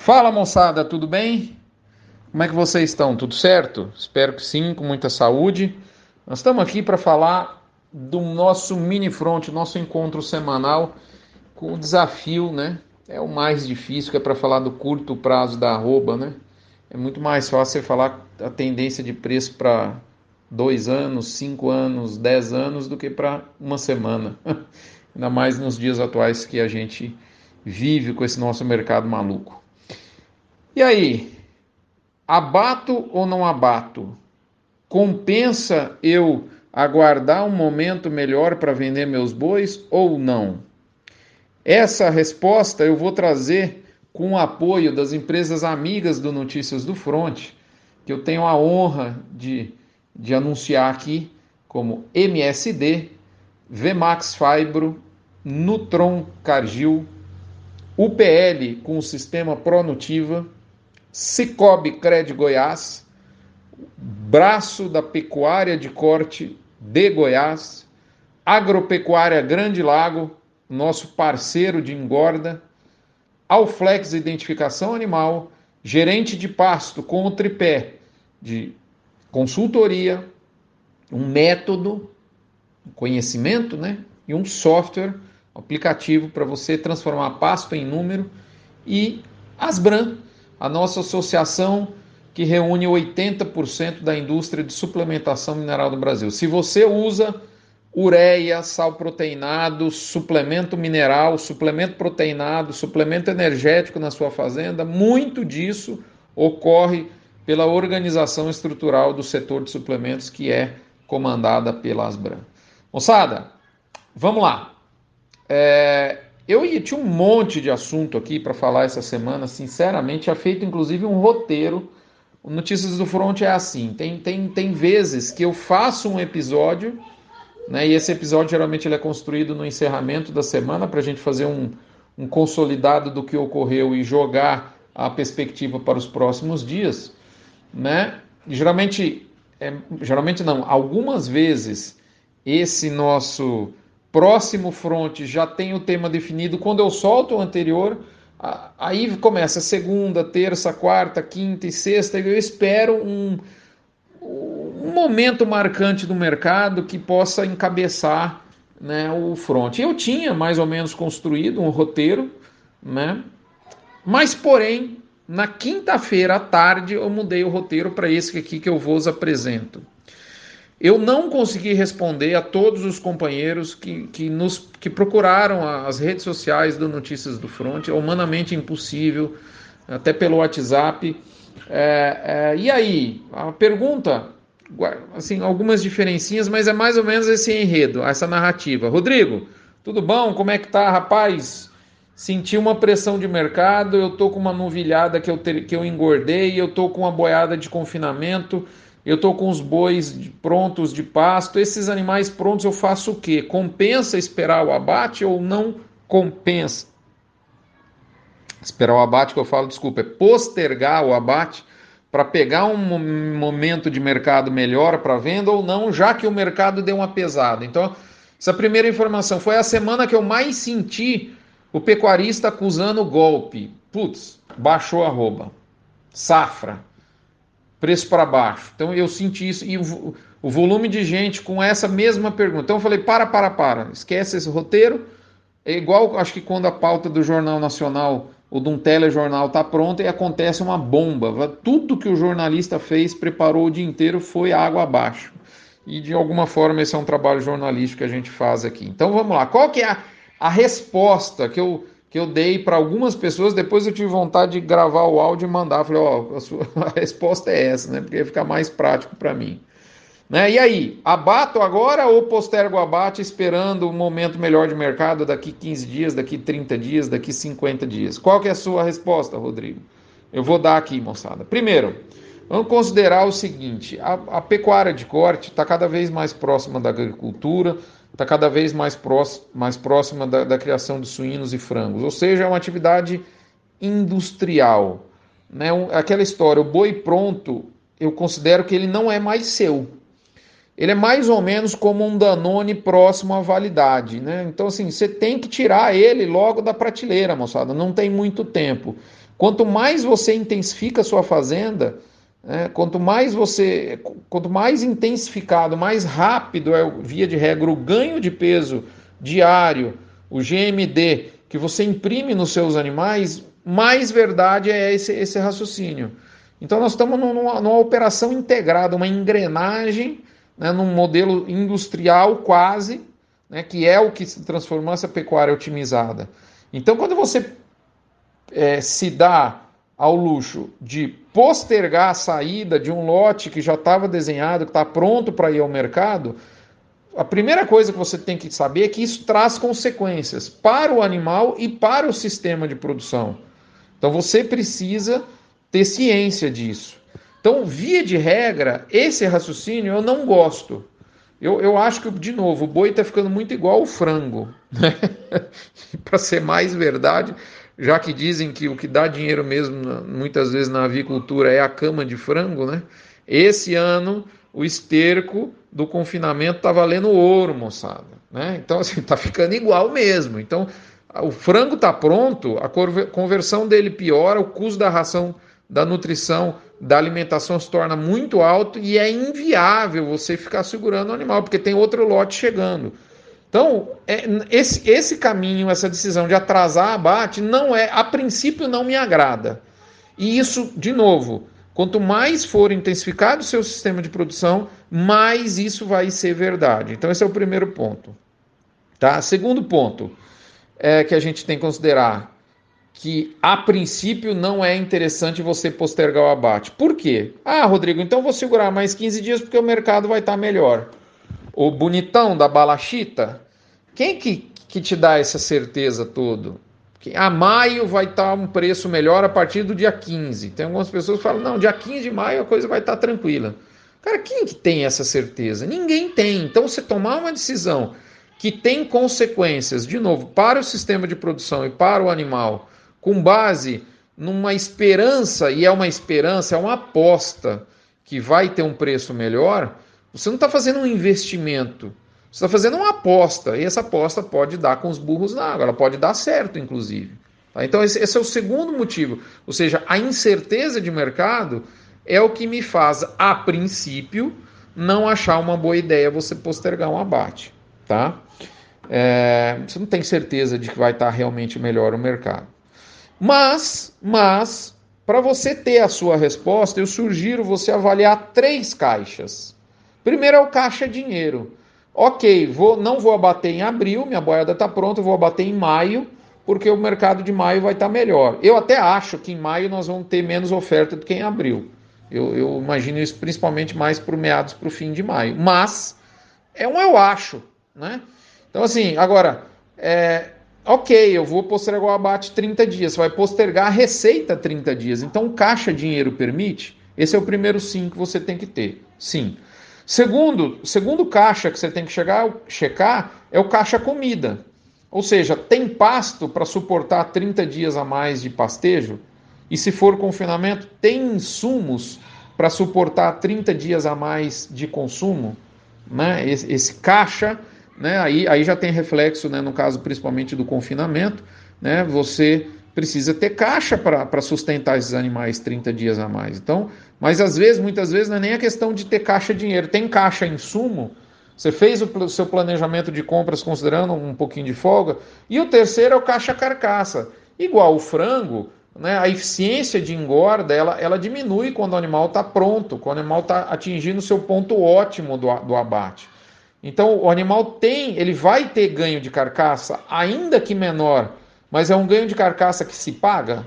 Fala moçada, tudo bem? Como é que vocês estão? Tudo certo? Espero que sim, com muita saúde. Nós estamos aqui para falar do nosso mini front, nosso encontro semanal com o desafio, né? É o mais difícil, que é para falar do curto prazo da arroba, né? É muito mais fácil você falar a tendência de preço para dois anos, cinco anos, dez anos do que para uma semana. Ainda mais nos dias atuais que a gente vive com esse nosso mercado maluco. E aí, abato ou não abato? Compensa eu aguardar um momento melhor para vender meus bois ou não? Essa resposta eu vou trazer com o apoio das empresas amigas do Notícias do Front, que eu tenho a honra de, de anunciar aqui, como MSD, Vmax Fibro, Nutron Cargill, UPL com o sistema Pronutiva, Cicobi Cred Goiás, Braço da Pecuária de Corte de Goiás, Agropecuária Grande Lago, nosso parceiro de engorda, Alflex Identificação Animal, gerente de pasto com o tripé de consultoria, um método, um conhecimento, né? E um software, aplicativo para você transformar pasto em número e Asbran, a nossa associação que reúne 80% da indústria de suplementação mineral do Brasil. Se você usa ureia, sal proteinado, suplemento mineral, suplemento proteinado, suplemento energético na sua fazenda, muito disso ocorre pela organização estrutural do setor de suplementos que é comandada pela Asbran. Moçada, vamos lá. É, eu tinha um monte de assunto aqui para falar essa semana, sinceramente, tinha feito inclusive um roteiro. O Notícias do Front é assim: tem, tem, tem vezes que eu faço um episódio, né, e esse episódio geralmente ele é construído no encerramento da semana para a gente fazer um, um consolidado do que ocorreu e jogar a perspectiva para os próximos dias. Né? Geralmente, é, geralmente não, algumas vezes esse nosso próximo front já tem o tema definido, quando eu solto o anterior, aí começa segunda, terça, quarta, quinta e sexta, eu espero um, um momento marcante do mercado que possa encabeçar né, o front. Eu tinha mais ou menos construído um roteiro, né? mas porém, na quinta-feira à tarde eu mudei o roteiro para esse aqui que eu vos apresento. Eu não consegui responder a todos os companheiros que, que, nos, que procuraram as redes sociais do Notícias do Front, é humanamente impossível, até pelo WhatsApp. É, é, e aí, a pergunta, assim, algumas diferencinhas, mas é mais ou menos esse enredo, essa narrativa. Rodrigo, tudo bom? Como é que tá, rapaz? Senti uma pressão de mercado, eu tô com uma novilhada que eu, ter, que eu engordei, eu tô com uma boiada de confinamento eu estou com os bois prontos de pasto. Esses animais prontos eu faço o quê? Compensa esperar o abate ou não compensa? Esperar o abate que eu falo, desculpa, é postergar o abate para pegar um momento de mercado melhor para venda ou não, já que o mercado deu uma pesada. Então, essa primeira informação foi a semana que eu mais senti o pecuarista acusando golpe. Putz, baixou a rouba. Safra preço para baixo. Então eu senti isso e o, o, volume de gente com essa mesma pergunta. Então eu falei: para, para, para, esquece esse roteiro. É igual, acho que quando a pauta do Jornal Nacional ou de um telejornal está pronta e acontece uma bomba. Tudo que o jornalista fez, preparou o dia inteiro, foi água abaixo. E de alguma forma esse é um trabalho jornalístico que a gente faz aqui. Então vamos lá. Qual que é a, a resposta que eu que eu dei para algumas pessoas, depois eu tive vontade de gravar o áudio e mandar. Falei, ó, oh, a, sua, a resposta é essa, né? Porque ia ficar mais prático para mim. Né? E aí, abato agora ou postergo o abate esperando um momento melhor de mercado daqui 15 dias, daqui 30 dias, daqui 50 dias? Qual que é a sua resposta, Rodrigo? Eu vou dar aqui, moçada. Primeiro, vamos considerar o seguinte: a, a pecuária de corte está cada vez mais próxima da agricultura, está cada vez mais, próxima, mais próxima da, da, criação de suínos e frangos, ou seja, é uma atividade industrial. Né? Aquela história, o boi pronto, eu considero que ele não é mais seu. Ele é mais ou menos como um Danone próximo à validade. Né? Então, assim, você tem que tirar ele logo da prateleira, moçada, não tem muito tempo. Quanto mais você intensifica a sua fazenda, é, quanto mais você, quanto mais intensificado, mais rápido é, via de regra, o ganho de peso diário, o GMD, que você imprime nos seus animais, mais verdade é esse, esse raciocínio. Então nós estamos numa, numa operação integrada, uma engrenagem, né, num modelo industrial quase, né, que é o que se transformou essa pecuária otimizada. Então quando você é, se dá ao luxo de postergar a saída de um lote que já estava desenhado, que está pronto para ir ao mercado, a primeira coisa que você tem que saber é que isso traz consequências para o animal e para o sistema de produção. Então você precisa ter ciência disso. Então, via de regra, esse raciocínio eu não gosto. Eu, eu acho que, de novo, o boi está ficando muito igual ao frango. Né? Para ser mais verdade, já que dizem que o que dá dinheiro mesmo, muitas vezes na avicultura, é a cama de frango, né? Esse ano, o esterco do confinamento está valendo ouro, moçada. Né? Então, assim, está ficando igual mesmo. Então, o frango está pronto, a conversão dele piora, o custo da ração, da nutrição, da alimentação se torna muito alto e é inviável você ficar segurando o animal, porque tem outro lote chegando. Então, é, esse, esse caminho, essa decisão de atrasar abate, não é, a princípio, não me agrada. E isso, de novo, quanto mais for intensificado o seu sistema de produção, mais isso vai ser verdade. Então, esse é o primeiro ponto. Tá? Segundo ponto é, que a gente tem que considerar que a princípio não é interessante você postergar o abate. Por quê? Ah, Rodrigo, então vou segurar mais 15 dias porque o mercado vai estar melhor. O bonitão da balachita, quem que, que te dá essa certeza todo? Que a maio vai estar um preço melhor a partir do dia 15. Tem algumas pessoas que falam, não, dia 15 de maio a coisa vai estar tranquila. Cara, quem que tem essa certeza? Ninguém tem. Então, você tomar uma decisão que tem consequências, de novo, para o sistema de produção e para o animal, com base numa esperança, e é uma esperança, é uma aposta que vai ter um preço melhor, você não está fazendo um investimento, você está fazendo uma aposta, e essa aposta pode dar com os burros na água, ela pode dar certo, inclusive. Tá? Então, esse, esse é o segundo motivo, ou seja, a incerteza de mercado é o que me faz, a princípio, não achar uma boa ideia você postergar um abate. Tá? É, você não tem certeza de que vai estar realmente melhor o mercado. Mas, mas, para você ter a sua resposta, eu sugiro você avaliar três caixas. Primeiro é o caixa dinheiro. Ok, vou, não vou abater em abril, minha boiada está pronta, vou abater em maio, porque o mercado de maio vai estar tá melhor. Eu até acho que em maio nós vamos ter menos oferta do que em abril. Eu, eu imagino isso principalmente mais para meados para o fim de maio. Mas é um eu acho, né? Então, assim, agora, é, ok, eu vou postergar o abate 30 dias, você vai postergar a receita 30 dias. Então, caixa dinheiro permite? Esse é o primeiro sim que você tem que ter. Sim. Segundo, segundo caixa que você tem que chegar, checar é o caixa comida. Ou seja, tem pasto para suportar 30 dias a mais de pastejo? E se for confinamento, tem insumos para suportar 30 dias a mais de consumo? Né? Esse, esse caixa né? Aí, aí já tem reflexo, né, no caso principalmente do confinamento, né? Você precisa ter caixa para sustentar esses animais 30 dias a mais. Então, mas às vezes, muitas vezes, não é nem a questão de ter caixa dinheiro, tem caixa insumo, você fez o seu planejamento de compras considerando um pouquinho de folga, e o terceiro é o caixa carcaça. Igual o frango, né, a eficiência de engorda ela, ela diminui quando o animal está pronto, quando o animal está atingindo o seu ponto ótimo do, do abate. Então o animal tem, ele vai ter ganho de carcaça, ainda que menor, mas é um ganho de carcaça que se paga.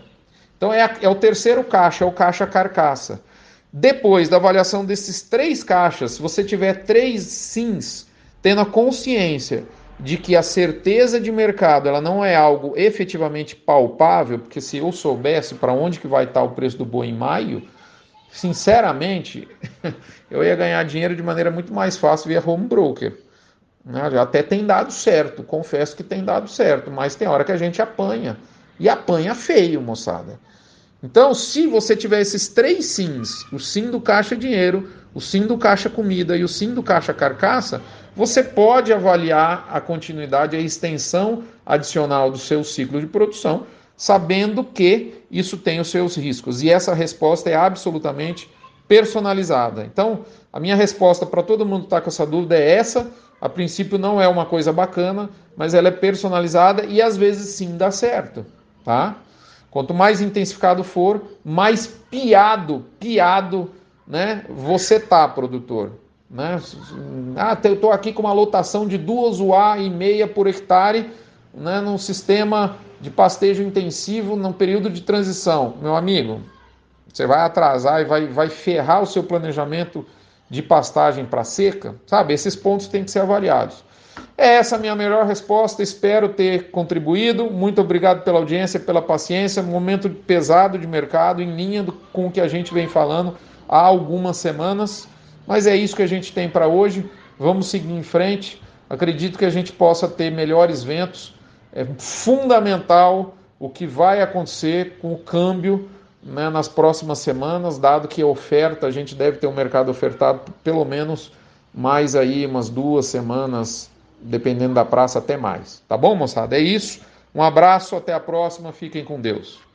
Então é, a, é o terceiro caixa, é o caixa carcaça. Depois da avaliação desses três caixas, se você tiver três sims, tendo a consciência de que a certeza de mercado ela não é algo efetivamente palpável, porque se eu soubesse para onde que vai estar o preço do boi em maio, sinceramente, eu ia ganhar dinheiro de maneira muito mais fácil via home broker. Né? Até tem dado certo, confesso que tem dado certo, mas tem hora que a gente apanha. E apanha feio, moçada. Então, se você tiver esses três sims, o sim do caixa dinheiro, o sim do caixa comida e o sim do caixa carcaça, você pode avaliar a continuidade, a extensão adicional do seu ciclo de produção sabendo que isso tem os seus riscos. E essa resposta é absolutamente personalizada. Então, a minha resposta para todo mundo que está com essa dúvida é essa. A princípio não é uma coisa bacana, mas ela é personalizada e às vezes sim dá certo, tá? Quanto mais intensificado for, mais piado, piado, né? Você tá, produtor, né? Ah, eu estou aqui com uma lotação de duas UA e meia por hectare, né? Num sistema de pastejo intensivo, num período de transição, meu amigo. Você vai atrasar e vai, vai ferrar o seu planejamento de pastagem para seca, sabe? Esses pontos têm que ser avaliados. É essa a minha melhor resposta, espero ter contribuído. Muito obrigado pela audiência, pela paciência. Momento pesado de mercado, em linha com o que a gente vem falando há algumas semanas. Mas é isso que a gente tem para hoje. Vamos seguir em frente. Acredito que a gente possa ter melhores ventos. É fundamental o que vai acontecer com o câmbio né, nas próximas semanas, dado que a oferta, a gente deve ter um mercado ofertado pelo menos mais aí umas duas semanas, dependendo da praça, até mais. Tá bom, moçada? É isso. Um abraço, até a próxima, fiquem com Deus.